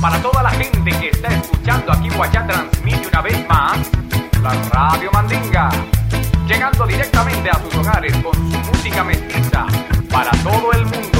Para toda la gente que está escuchando aquí Guayá transmite una vez más la Radio Mandinga. Llegando directamente a sus hogares con su música mestiza para todo el mundo.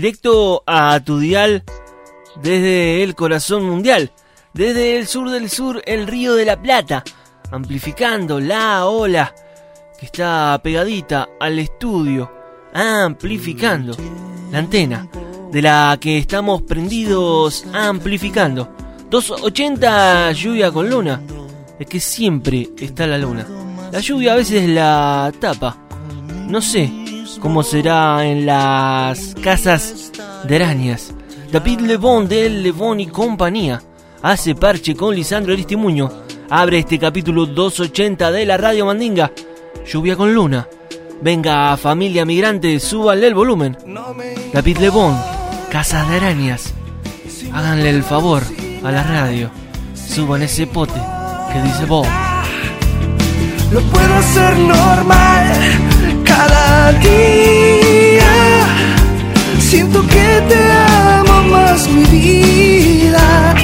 Directo a tu dial desde el corazón mundial, desde el sur del sur, el río de la Plata, amplificando la ola que está pegadita al estudio, amplificando la antena de la que estamos prendidos amplificando. 280 lluvia con luna, es que siempre está la luna. La lluvia a veces la tapa, no sé cómo será en las casas de arañas. David Lebón de Lebón y compañía hace parche con Lisandro Aristimuño. Abre este capítulo 280 de la Radio Mandinga. Lluvia con luna. Venga, familia migrante, súbanle el volumen. David Lebón, Casas de Arañas. Háganle el favor a la radio. Suban ese pote que dice Bob. Lo puedo hacer normal cada día. Siento que te amo más mi vida.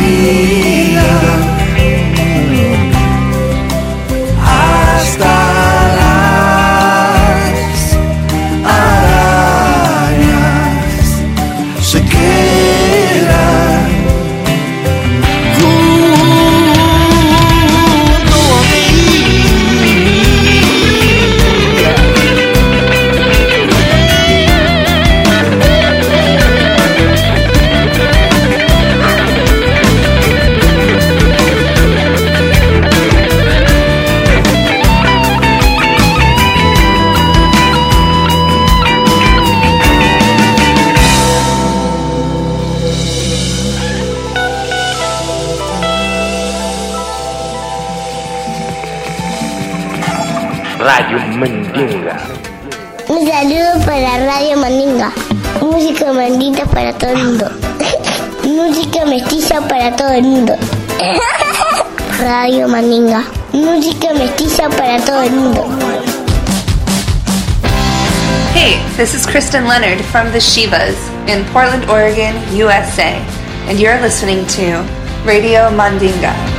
be. Kristen Leonard from the Shivas in Portland, Oregon, USA, and you're listening to Radio Mandinga.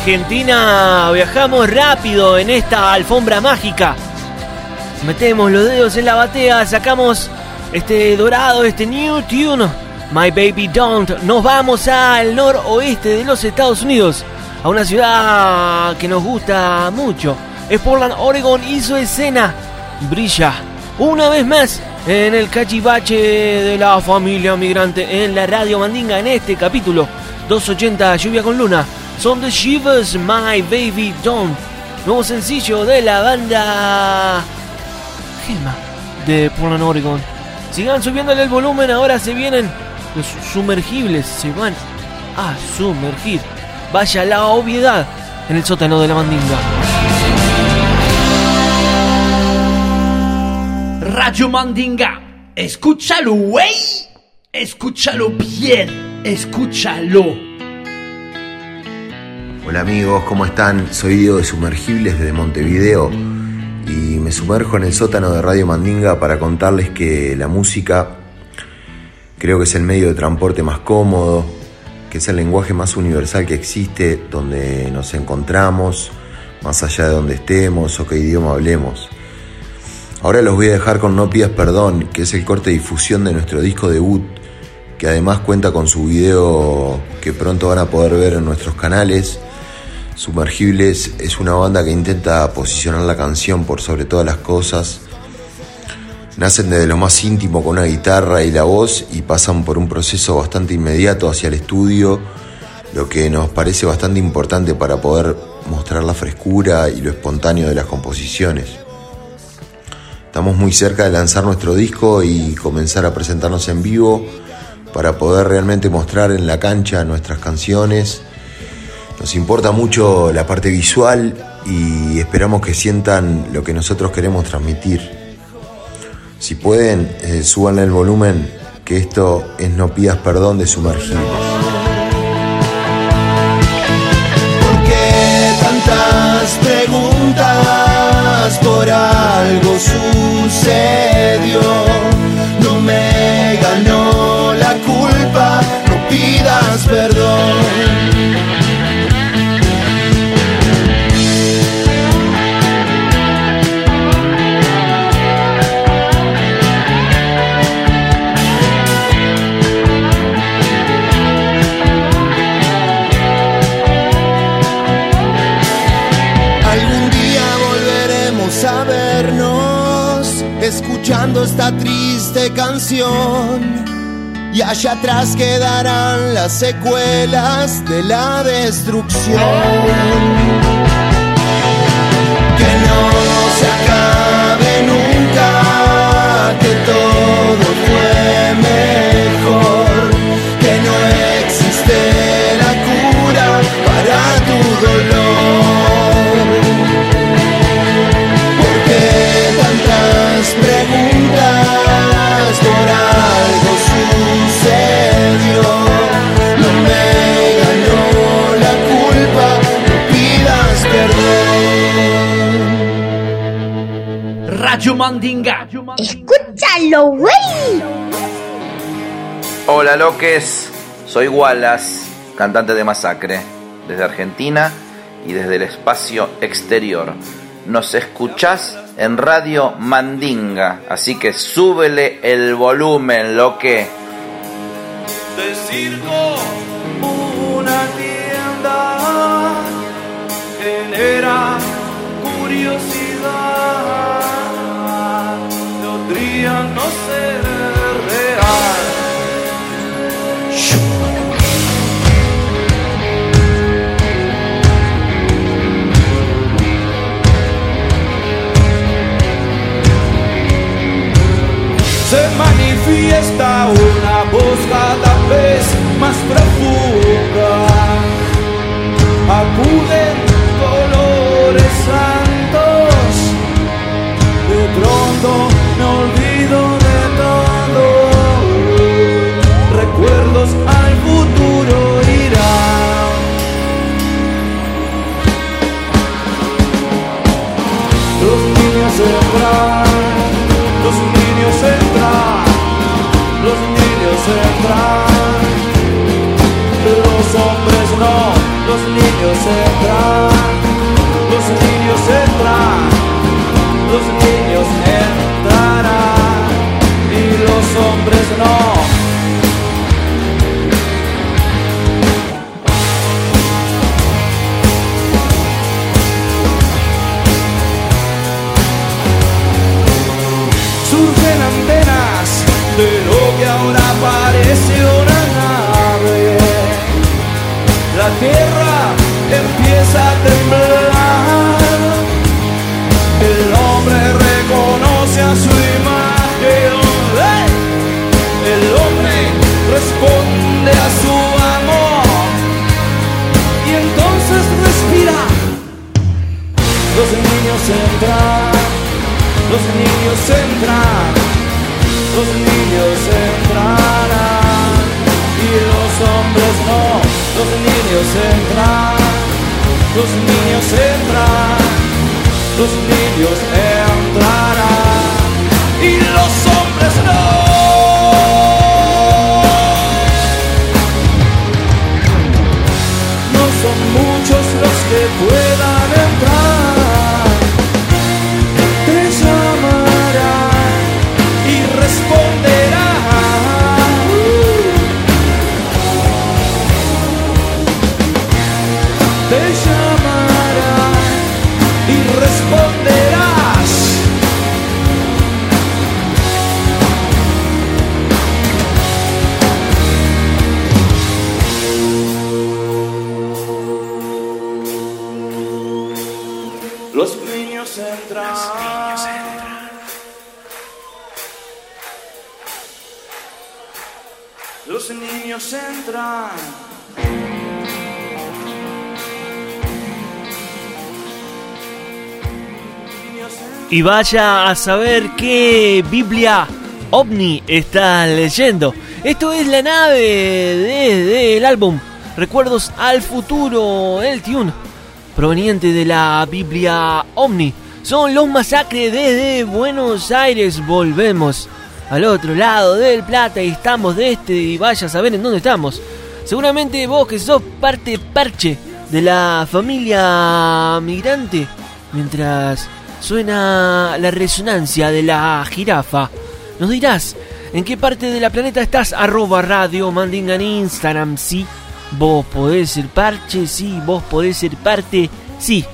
Argentina viajamos rápido en esta alfombra mágica. Metemos los dedos en la batea, sacamos este dorado, este new tune, My Baby Don't. Nos vamos al noroeste de los Estados Unidos, a una ciudad que nos gusta mucho. Es Portland, Oregon y su escena brilla una vez más en el cachivache de la familia migrante en la radio Mandinga en este capítulo 280 Lluvia con Luna. Son The Shivers, My Baby Don't. Nuevo sencillo de la banda Gema de Portland, Oregon. Sigan subiéndole el volumen, ahora se vienen los sumergibles, se van a sumergir. Vaya la obviedad en el sótano de la Mandinga. Radio Mandinga. Escúchalo, güey. Escúchalo bien. Escúchalo. Hola amigos, ¿cómo están? Soy Diego de Sumergibles desde Montevideo y me sumerjo en el sótano de Radio Mandinga para contarles que la música creo que es el medio de transporte más cómodo, que es el lenguaje más universal que existe, donde nos encontramos, más allá de donde estemos o qué idioma hablemos. Ahora los voy a dejar con No Pidas Perdón, que es el corte de difusión de nuestro disco debut, que además cuenta con su video que pronto van a poder ver en nuestros canales. Sumergibles es una banda que intenta posicionar la canción por sobre todas las cosas. Nacen desde lo más íntimo con una guitarra y la voz y pasan por un proceso bastante inmediato hacia el estudio, lo que nos parece bastante importante para poder mostrar la frescura y lo espontáneo de las composiciones. Estamos muy cerca de lanzar nuestro disco y comenzar a presentarnos en vivo para poder realmente mostrar en la cancha nuestras canciones. Nos importa mucho la parte visual y esperamos que sientan lo que nosotros queremos transmitir. Si pueden, eh, súbanle el volumen, que esto es No pidas perdón de sumergibles. ¿Por qué tantas preguntas? Por algo sucedió. No me ganó la culpa, no pidas perdón. Esta triste canción. Y allá atrás quedarán las secuelas de la destrucción. Que no se acabe nunca, Mandinga. Escúchalo, güey. Hola loques, soy Wallace, cantante de Masacre, desde Argentina y desde el espacio exterior. Nos escuchás en Radio Mandinga, así que súbele el volumen, loque. de circo una tienda genera curiosidad podría no ser real se manifiesta una voz cada vez más profunda. Acuden los niños entran, los niños entrarán y los hombres no. surgen antenas de lo que ahora parece una nave. La tierra empieza a temblar. El hombre reconoce a su imagen. El hombre responde a su amor. Y entonces respira. Los niños entran. Los niños entran, los niños entrarán y los hombres no. Los niños entran, los niños entran, los niños entrarán y los hombres no. No son muchos los que puedan Y vaya a saber qué Biblia ovni está leyendo. Esto es la nave desde el álbum Recuerdos al Futuro, el tune proveniente de la Biblia Omni. Son los masacres desde Buenos Aires. Volvemos al otro lado del Plata y estamos de este y vaya a saber en dónde estamos. Seguramente vos que sos parte parche de la familia migrante, mientras suena la resonancia de la jirafa, nos dirás en qué parte de la planeta estás. Arroba Radio Mandinga en Instagram, sí. Vos podés ser parche, sí. Vos podés ser parte, sí.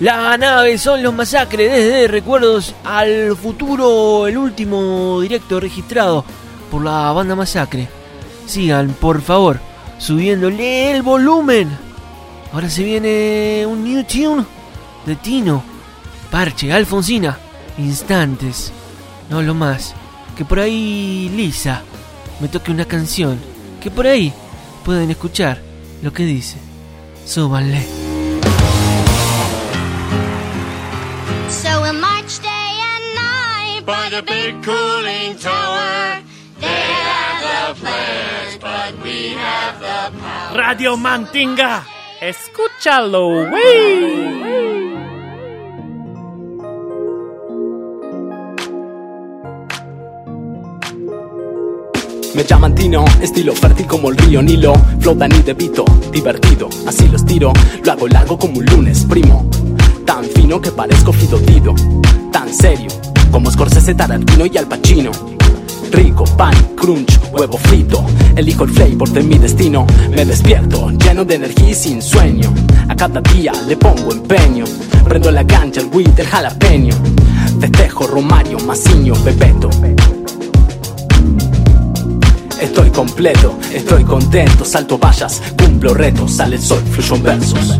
La nave son los masacres desde Recuerdos al Futuro, el último directo registrado por la banda Masacre. Sigan, por favor, subiéndole el volumen. Ahora se viene un new tune de Tino, Parche, Alfonsina, Instantes, no lo más. Que por ahí Lisa me toque una canción. Que por ahí pueden escuchar lo que dice. Súbanle. by the big cooling tower. They have the plans, but we have the power. Radio Mantinga, escúchalo, wey. Me llaman Tino, estilo fértil como el río Nilo. Flotan y debito, divertido, así los tiro. Lo hago largo como un lunes, primo. Tan fino que parezco fidodido. Tan serio como Scorsese, Tarantino y Al Pacino. Rico, pan, crunch, huevo frito. Elijo el flavor de mi destino. Me despierto, lleno de energía y sin sueño. A cada día le pongo empeño. Prendo la cancha, el weed, el jalapeño. Festejo, Romario, Maciño, Bebeto. Estoy completo, estoy contento, salto vallas, cumplo retos, sale el sol, fluyo en versos.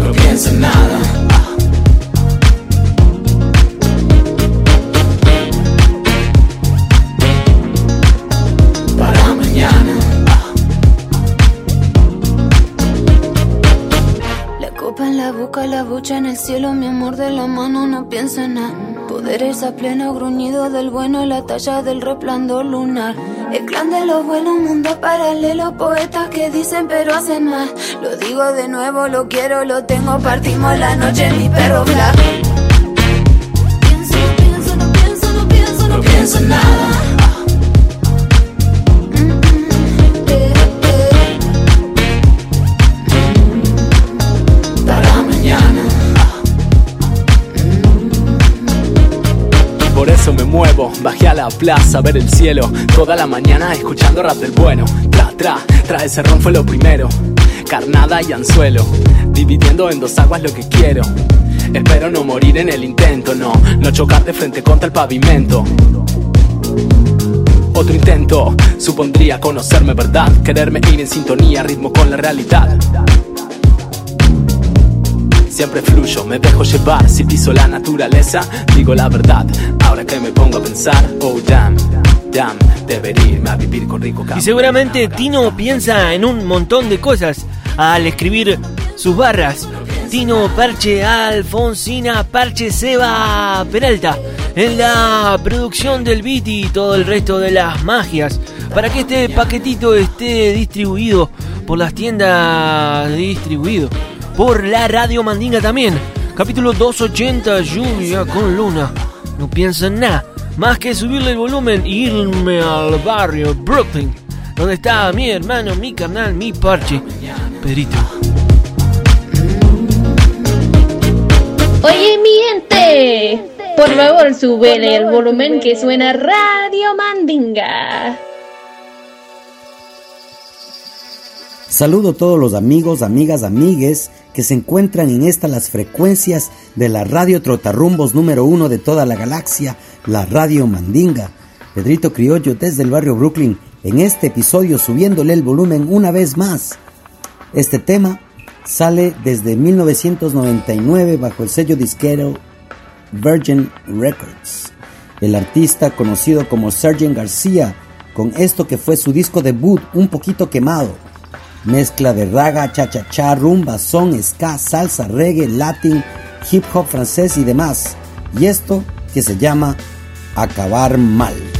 No pienso en nada. Para mañana. La copa en la boca, la bucha en el cielo, mi amor de la mano, no pienso en nada. Poderes a pleno gruñido del bueno, la talla del resplandor lunar. El clan de los buenos, mundo paralelo, poetas que dicen pero hacen más. Lo digo de nuevo, lo quiero, lo tengo, partimos la noche, mi perro black. Pienso, no pienso, no pienso, no pienso, no pienso en nada. La plaza ver el cielo Toda la mañana escuchando rap del bueno. Tra, tra, tra, ese ron fue lo primero. Carnada y anzuelo Dividiendo en dos aguas lo que quiero. Espero no morir en el intento, no No chocar de frente contra el pavimento. Otro intento supondría conocerme verdad, quererme ir en sintonía, ritmo con la realidad. Siempre fluyo, me dejo llevar, si piso la naturaleza, digo la verdad. Ahora que me pongo a pensar, oh damn, damn, debería irme a vivir con rico Y seguramente Tino piensa en un montón de cosas al escribir sus barras. Tino Parche Alfonsina Parche Seba Peralta en la producción del beat y todo el resto de las magias para que este paquetito esté distribuido por las tiendas distribuido por la radio Mandinga también. Capítulo 280 Lluvia con Luna. No pienso en nada más que subirle el volumen e irme al barrio Brooklyn donde está mi hermano, mi carnal, mi parche, Pedrito. Oye, mi gente, por favor, súbele el volumen que suena Radio Mandinga. Saludo a todos los amigos, amigas, amigues que se encuentran en estas las frecuencias de la radio Trotarrumbos número uno de toda la galaxia, la Radio Mandinga. Pedrito Criollo desde el barrio Brooklyn, en este episodio subiéndole el volumen una vez más. Este tema sale desde 1999 bajo el sello disquero Virgin Records. El artista conocido como Sergeant García, con esto que fue su disco debut, Un poquito quemado. Mezcla de raga, cha-cha-cha, rumba, son, ska, salsa, reggae, latín, hip hop francés y demás. Y esto que se llama Acabar Mal.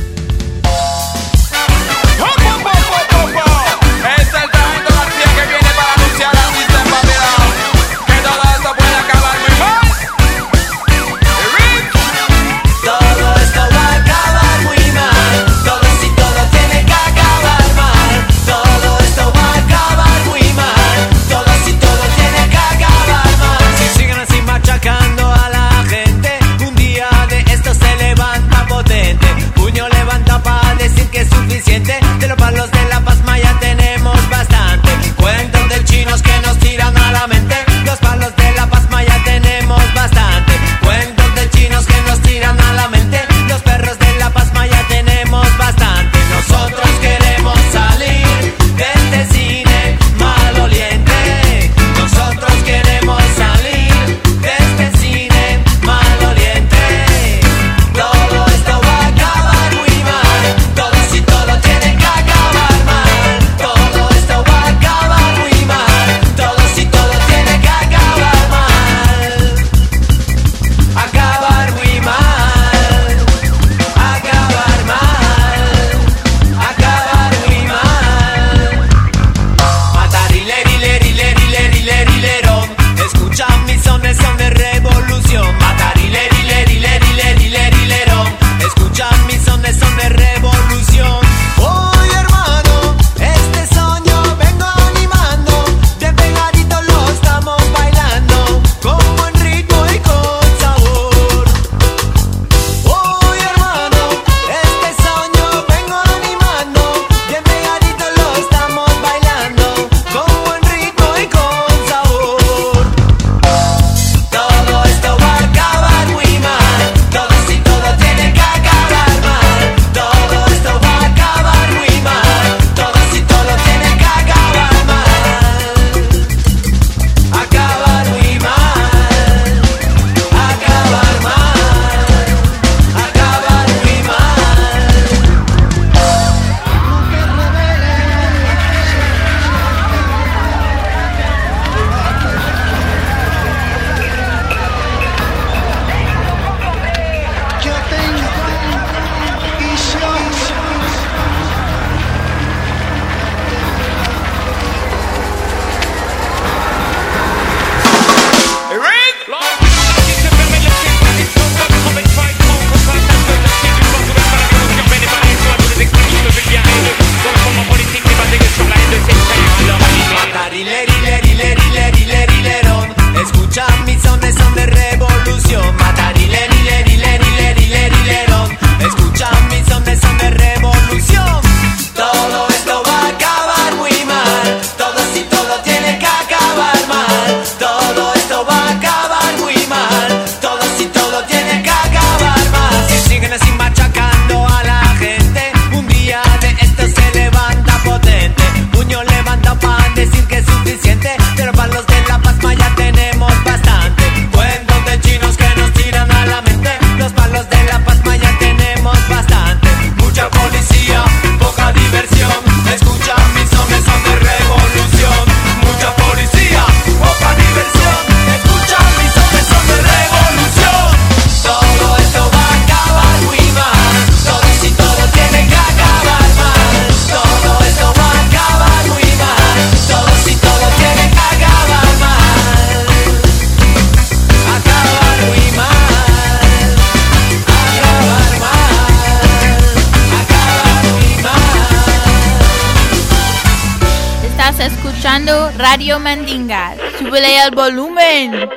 Volumen.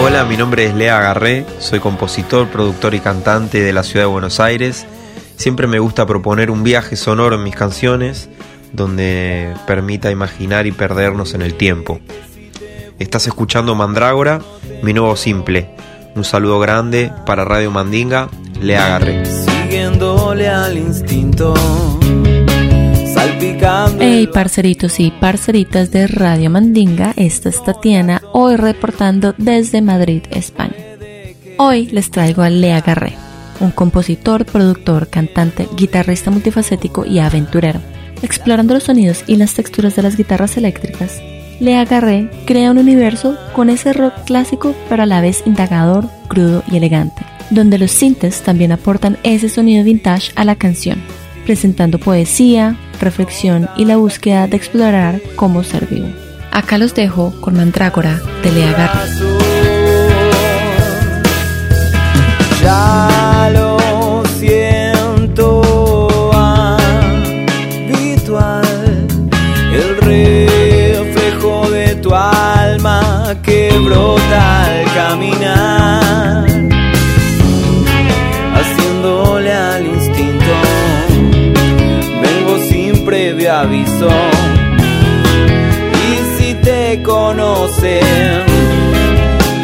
Hola, mi nombre es Lea Garré, soy compositor, productor y cantante de la ciudad de Buenos Aires. Siempre me gusta proponer un viaje sonoro en mis canciones donde permita imaginar y perdernos en el tiempo. Estás escuchando Mandrágora, mi nuevo simple. Un saludo grande para Radio Mandinga, Lea Garré. Siguiéndole al instinto Hey parceritos y parceritas de Radio Mandinga, esta es Tatiana, hoy reportando desde Madrid, España. Hoy les traigo a Lea Garré, un compositor, productor, cantante, guitarrista multifacético y aventurero. Explorando los sonidos y las texturas de las guitarras eléctricas, Lea Garré crea un universo con ese rock clásico pero a la vez indagador, crudo y elegante, donde los sintes también aportan ese sonido vintage a la canción, presentando poesía, reflexión y la búsqueda de explorar cómo ser vivo. Acá los dejo con Mandrágora de Lea. Y si te conocen,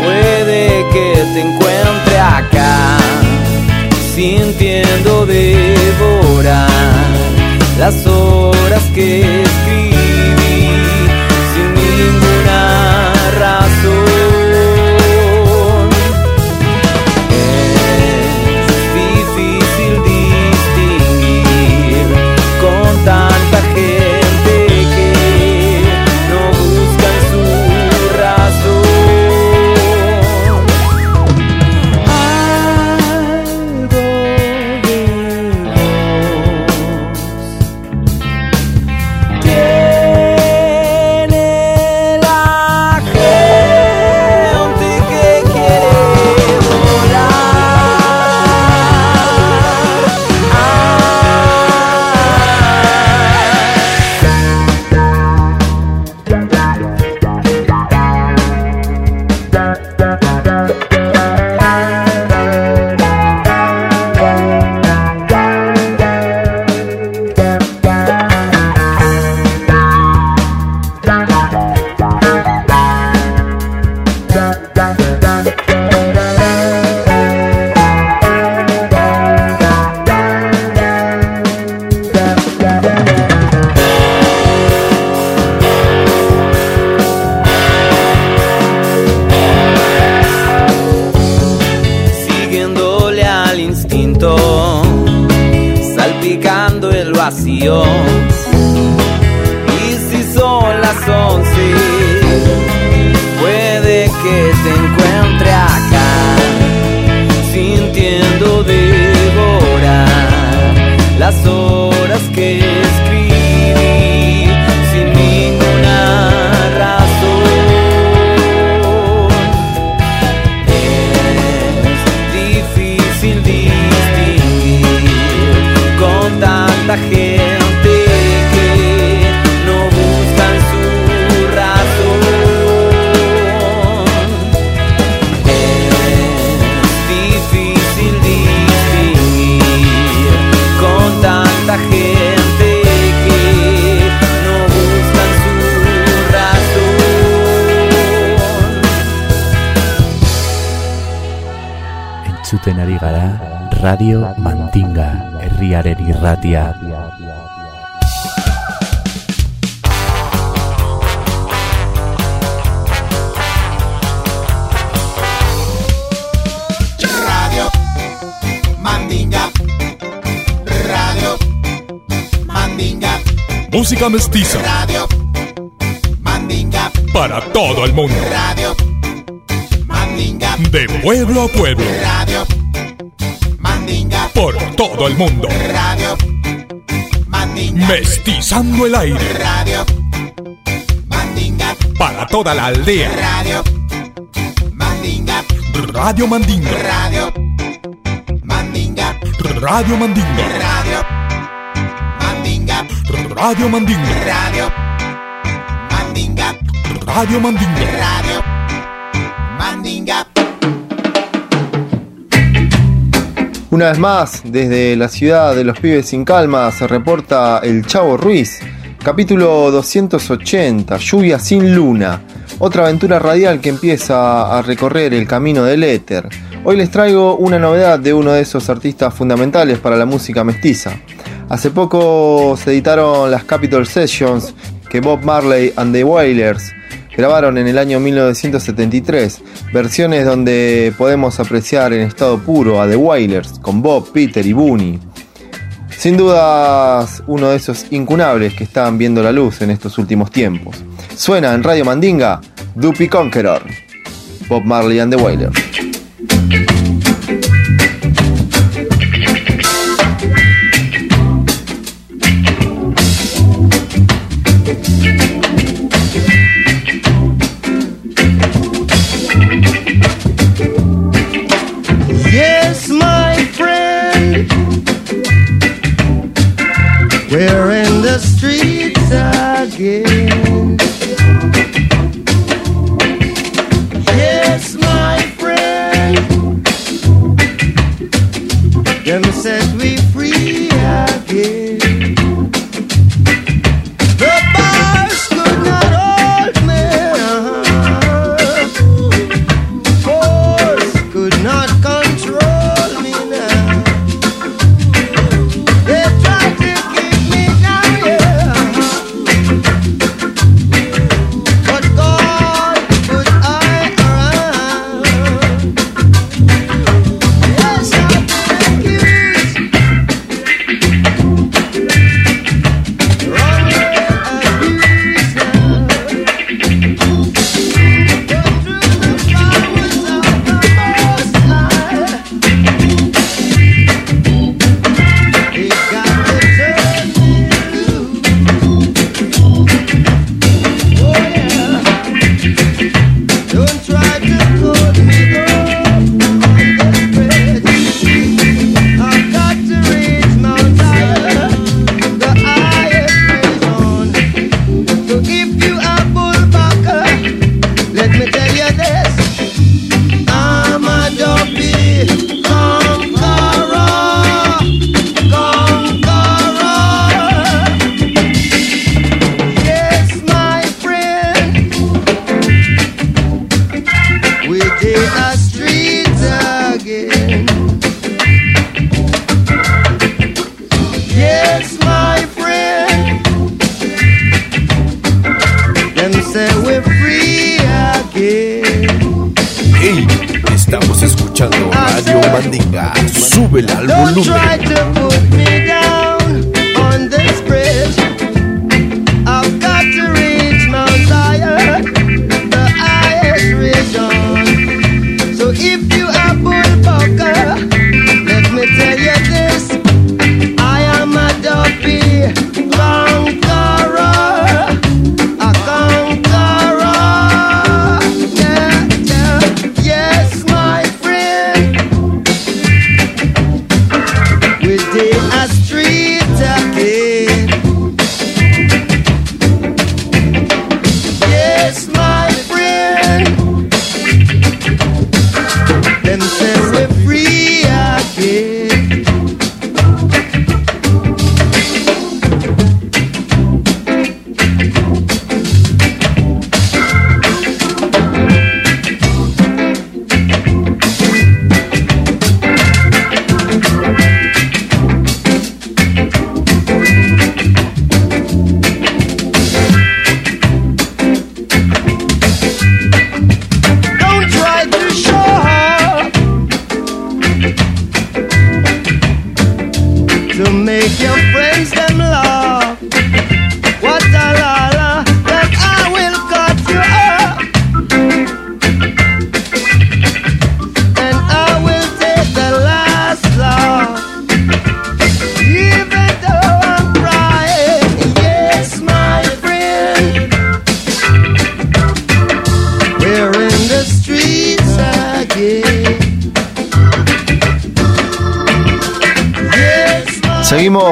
puede que te encuentre acá, sintiendo devorar las horas que escribí Entzuten ari gara Radio Mandinga herriaren irratia. Radio Mandinga. Radio Mandinga. Música mestiza Radio Mandinga. para todo el mundo. Radio. De pueblo a pueblo. Radio Mandinga. Por todo el mundo. Radio Mandinga. Mestizando el aire. Radio Mandinga. Para toda la aldea. Radio Mandinga. Radio Mandinga. Radio Mandinga. Radio Mandinga. Radio Mandinga. Radio Mandinga. Radio Mandinga. Radio Mandinga. Una vez más, desde la ciudad de los pibes sin calma se reporta El Chavo Ruiz, capítulo 280, Lluvia sin luna, otra aventura radial que empieza a recorrer el camino del éter. Hoy les traigo una novedad de uno de esos artistas fundamentales para la música mestiza. Hace poco se editaron las Capitol Sessions que Bob Marley and the Wailers grabaron en el año 1973, versiones donde podemos apreciar en estado puro a The Wailers con Bob, Peter y Booney. Sin dudas, uno de esos incunables que están viendo la luz en estos últimos tiempos. Suena en Radio Mandinga, Duppy Conqueror, Bob Marley and the Wailers.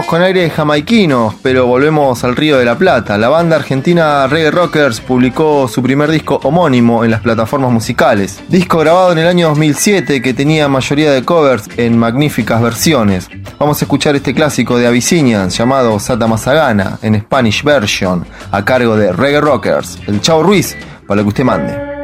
Con aires jamaiquinos, pero volvemos al Río de la Plata. La banda argentina Reggae Rockers publicó su primer disco homónimo en las plataformas musicales. Disco grabado en el año 2007 que tenía mayoría de covers en magníficas versiones. Vamos a escuchar este clásico de Abyssinians llamado Sata Mazagana en Spanish version a cargo de Reggae Rockers. El Chavo Ruiz para lo que usted mande.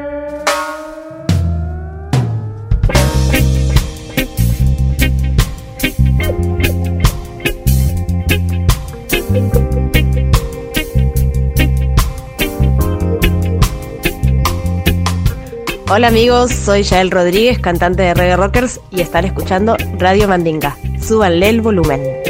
Hola amigos, soy Yael Rodríguez, cantante de Reggae Rockers y están escuchando Radio Mandinga. Súbanle el volumen.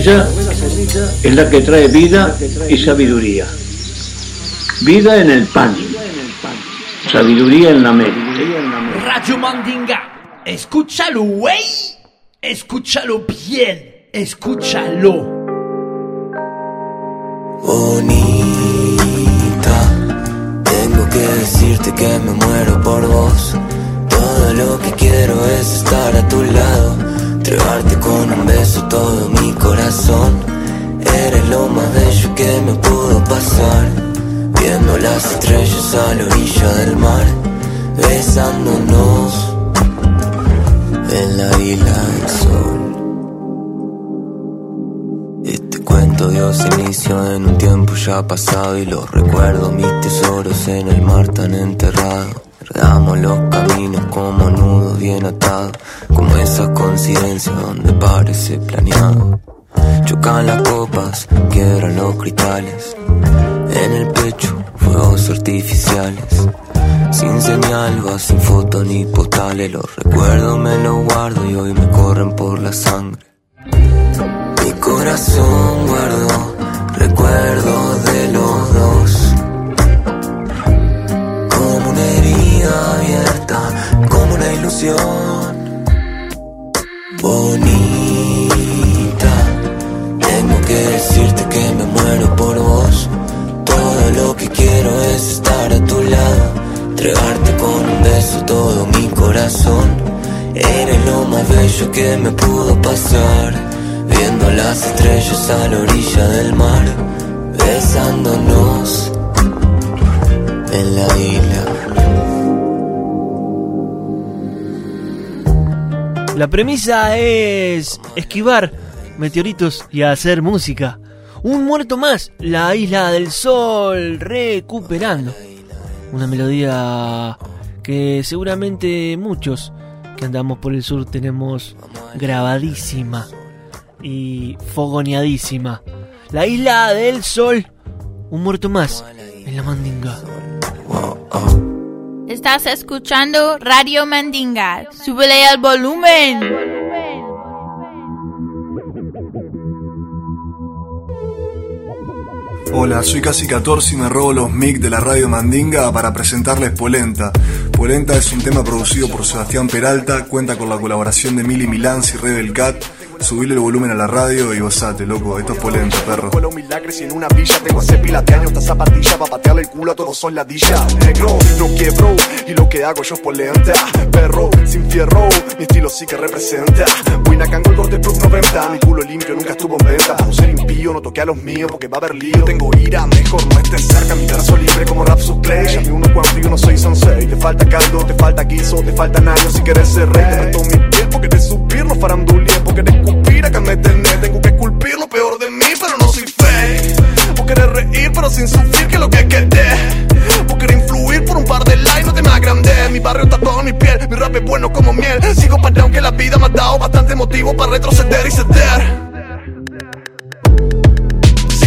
semilla es la que trae vida y sabiduría. Vida en el pan, sabiduría en la mente. Radio Mandinga, escúchalo, wey, escúchalo bien, escúchalo. Bonita, tengo que decirte que me muero por vos. Todo lo que quiero es estar a tu lado, entregarte con un beso todo corazón. Eres lo más bello que me pudo pasar, viendo las estrellas a la orilla del mar, besándonos en la isla del sol. Este cuento dio inicio en un tiempo ya pasado y los recuerdo mis tesoros en el mar tan enterrado. Enredamos los caminos como nudos bien atados, como esas coincidencias donde parece planeado. Chocan las copas, quiebran los cristales, en el pecho fuegos artificiales. Sin señal, va sin foto ni postales, los recuerdos me los guardo y hoy me corren por la sangre. Mi corazón guardo recuerdos de los dos. Como una herida abierta, como una ilusión. Bonita, que decirte que me muero por vos. Todo lo que quiero es estar a tu lado, entregarte con un beso todo mi corazón. Eres lo más bello que me pudo pasar. Viendo las estrellas a la orilla del mar, besándonos en la isla. La premisa es esquivar meteoritos y hacer música. Un muerto más, la isla del sol recuperando. Una melodía que seguramente muchos que andamos por el sur tenemos grabadísima y fogoneadísima. La isla del sol, un muerto más en la mandinga. Estás escuchando Radio Mandinga. Súbele al volumen. Hola, soy Casi 14 y me robo los mic de la radio Mandinga para presentarles Polenta. Polenta es un tema producido por Sebastián Peralta, cuenta con la colaboración de Mili Milans y Rebel Cat. Subile el volumen a la radio y gozate, loco, esto es Polenta, perro. Vuelo milagres y en una villa. Tengo hace pila de años esta zapatilla para patearle el culo a todos son ladillas Negro, no quiebro y lo que hago yo es polenta. Perro, sin fierro, mi estilo sí que representa. Winacango el corte plus 90 Mi culo limpio nunca estuvo en venta. Por ser impío no toqué a los míos porque va a haber lío. Tengo ira, mejor no estés cerca. Mi brazo libre como rap play Llame uno cuando yo no soy sensei Te falta caldo, te falta guiso, te faltan años Si querés ser rey te meto mi piel porque de subir no Porque de Tengo que esculpir lo peor de mí pero no soy fake. Vos querés reír pero sin sufrir que lo que querés. Vos querés influir por un par de likes no te me agrandes Mi barrio está todo en mi piel, mi rap es bueno como miel. Sigo para aunque la vida me ha dado bastante motivo para retroceder y ceder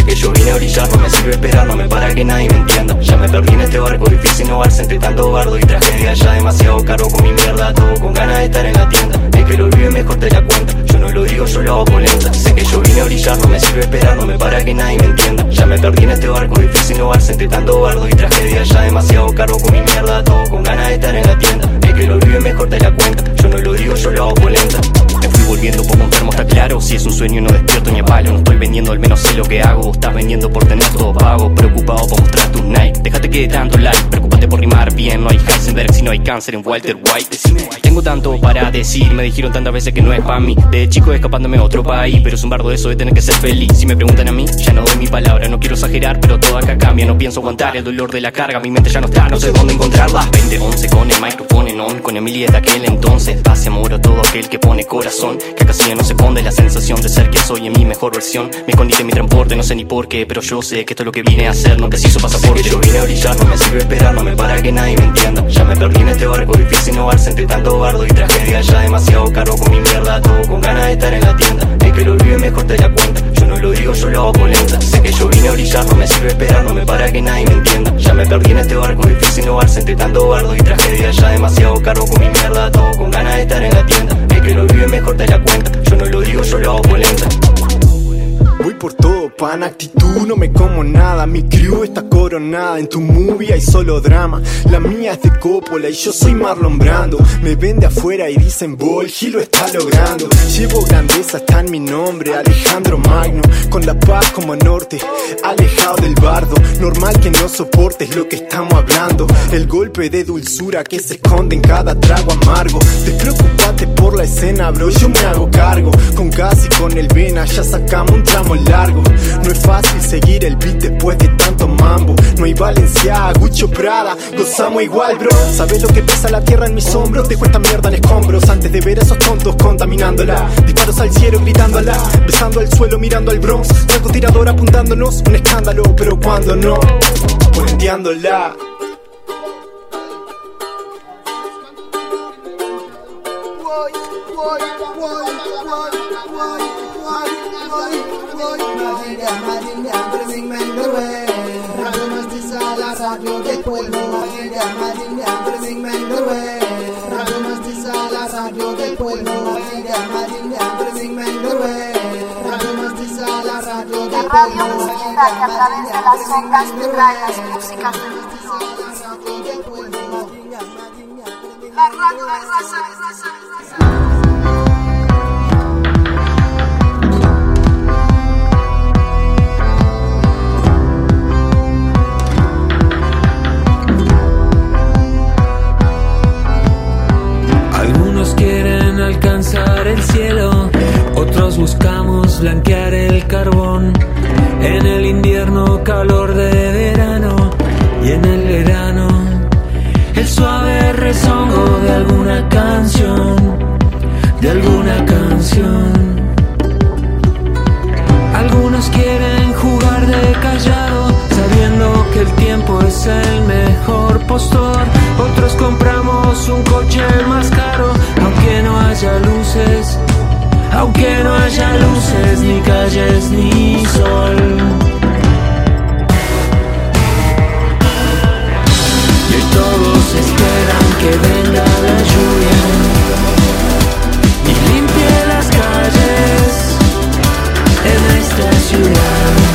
que yo vine a brillar, no me sirve esperar, no me para que nadie me entienda. Ya me perdí en este barco, difícil innovarse entre tanto bardo y tragedia. Ya demasiado caro con mi mierda, todo con ganas de estar en la tienda. El que lo vive mejor te la cuenta, yo no lo digo, yo lo hago con lenta. Sé que yo vine a brillar, no me sirve esperar, no me para que nadie me entienda. Ya me perdí en este barco, difícil innovarse entre tanto bardo y tragedia. Ya demasiado caro con mi mierda, todo con ganas de estar en la tienda. El que lo vive mejor te la cuenta, yo no lo digo, yo lo hago con. Volviendo poco enfermo, está claro. Si es un sueño, no despierto ni a palo. No estoy vendiendo, al menos sé lo que hago. Estás vendiendo por tener todo pago. Preocupado por mostrar tus Nike. Déjate que de tanto like. Preocúpate por rimar bien. No hay cáncer en Walter White. Decime, tengo tanto para decir. Me dijeron tantas veces que no es para mí. De chico escapándome a otro país. Pero es un bardo eso de tener que ser feliz. Si me preguntan a mí, ya no doy mi palabra. No quiero exagerar, pero todo acá cambia. No pienso aguantar el dolor de la carga. Mi mente ya no está, no sé dónde encontrarla. 2011 con el micrófono en on. Con Emilia de aquel entonces. Pase amor a todo aquel que pone corazón. Que acá sí no se pone la sensación de ser que soy en mi mejor versión. Me escondí de mi transporte, no sé ni por qué. Pero yo sé que esto es lo que vine a hacer. No preciso pasaporte. Sé que yo vine a brillar, no me sirve esperar. No me para que nadie me entienda. Ya me perdí en este barco. Difícil innovarse entre tanto bardo y tragedia. Ya demasiado caro con mi mierda. Todo con ganas de estar en la tienda. El que lo vive mejor te la cuenta. Yo no lo digo, yo lo hago con lenta. Sé que yo vine a brillar, no me sirve esperar. No me para que nadie me entienda. Ya me perdí en este barco. Difícil innovarse entre tanto bardo y tragedia. Ya demasiado caro con mi mierda. Todo con ganas de estar en la tienda. El que lo vive mejor te la cuenta. Yo no lo digo, yo lo hago con lenta. Voy por pan, actitud, no me como nada. Mi crew está coronada, en tu movie hay solo drama. La mía es de Coppola y yo soy Marlon Brando. Me ven de afuera y dicen, Bol, lo está logrando. Llevo grandeza, está en mi nombre, Alejandro Magno. Con la paz como norte, alejado del bardo. Normal que no soportes lo que estamos hablando. El golpe de dulzura que se esconde en cada trago amargo. Despreocupate por la escena, bro, yo me hago cargo. Con gas y con el vena ya sacamos un tramo No es fácil seguir el beat después de tanto mambo. No hay Valencia, Gucho Prada, gozamos igual, bro. ¿Sabes lo que pesa la tierra en mis hombros? Dejo esta mierda en escombros antes de ver a esos tontos contaminándola. Disparos al cielo gritándola, besando el suelo mirando al Bronx. Francotirador apuntándonos, un escándalo, pero cuando no, puenteándola. Del pueblo, María, María, Bring Menderwe. Radio Mastiza, la radio del pueblo, María, María, Bring Menderwe. Radio Mastiza, la radio del pueblo, Radio Mestiza, que a través de las músicas de La radio de raza, raza, raza. El cielo, otros buscamos blanquear el carbón. En el invierno calor de verano y en el verano el suave rezongo de alguna canción, de alguna canción. Algunos quieren jugar de sabiendo que el tiempo es el mejor postor. Otros compramos un coche más caro, aunque no haya luces, aunque no haya luces, ni calles, ni sol. Y todos esperan que venga la lluvia y limpie las calles en esta ciudad.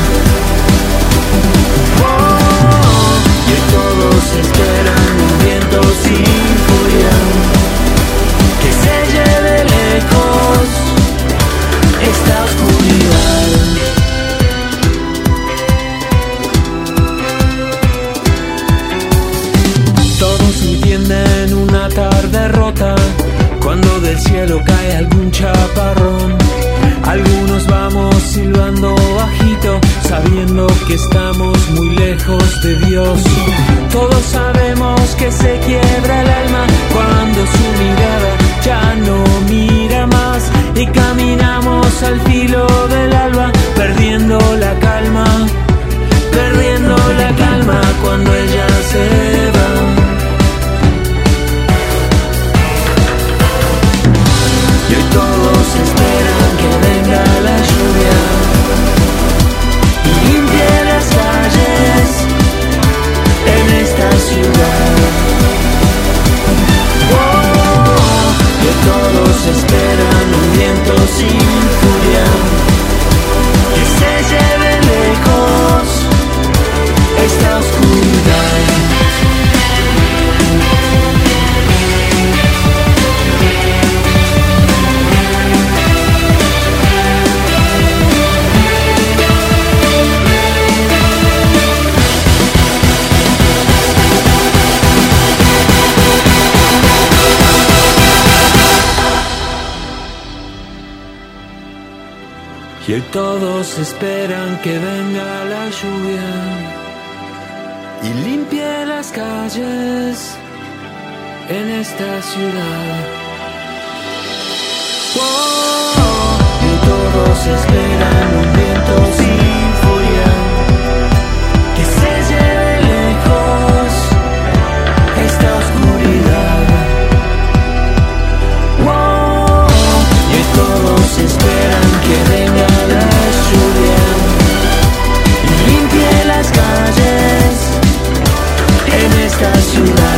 Y limpie las calles en esta ciudad. Oh, y todos esperan un viento en esta ciudad.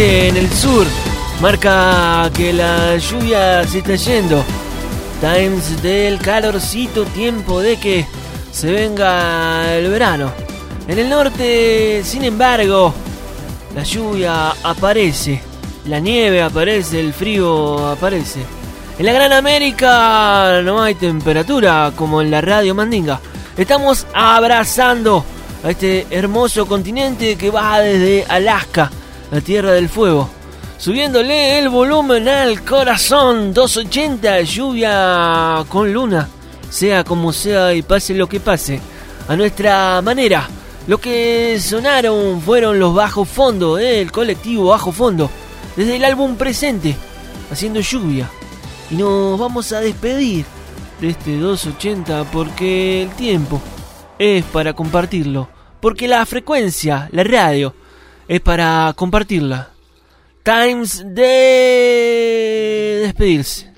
En el sur marca que la lluvia se está yendo. Times del calorcito, tiempo de que se venga el verano. En el norte, sin embargo, la lluvia aparece, la nieve aparece, el frío aparece. En la Gran América no hay temperatura como en la radio Mandinga. Estamos abrazando a este hermoso continente que va desde Alaska, la Tierra del Fuego. Subiéndole el volumen al corazón, 280, lluvia con luna, sea como sea y pase lo que pase, a nuestra manera. Lo que sonaron fueron los bajos fondo, eh, el colectivo bajo fondo, desde el álbum presente, haciendo lluvia. Y nos vamos a despedir de este 280 porque el tiempo es para compartirlo. Porque la frecuencia, la radio, es para compartirla. Times de despedirse.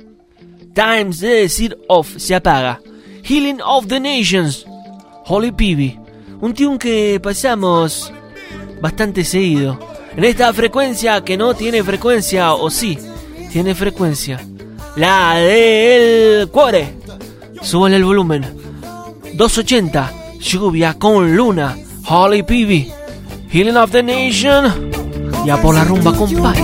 Times de decir off, se apaga. Healing of the Nations. Holy Peavy. Un tune que pasamos bastante seguido. En esta frecuencia que no tiene frecuencia, o sí, tiene frecuencia. La del cuore. Suban el volumen. 280. Lluvia con luna. Holly Peavy. Healing of the Nation. Ya por la rumba, compadre.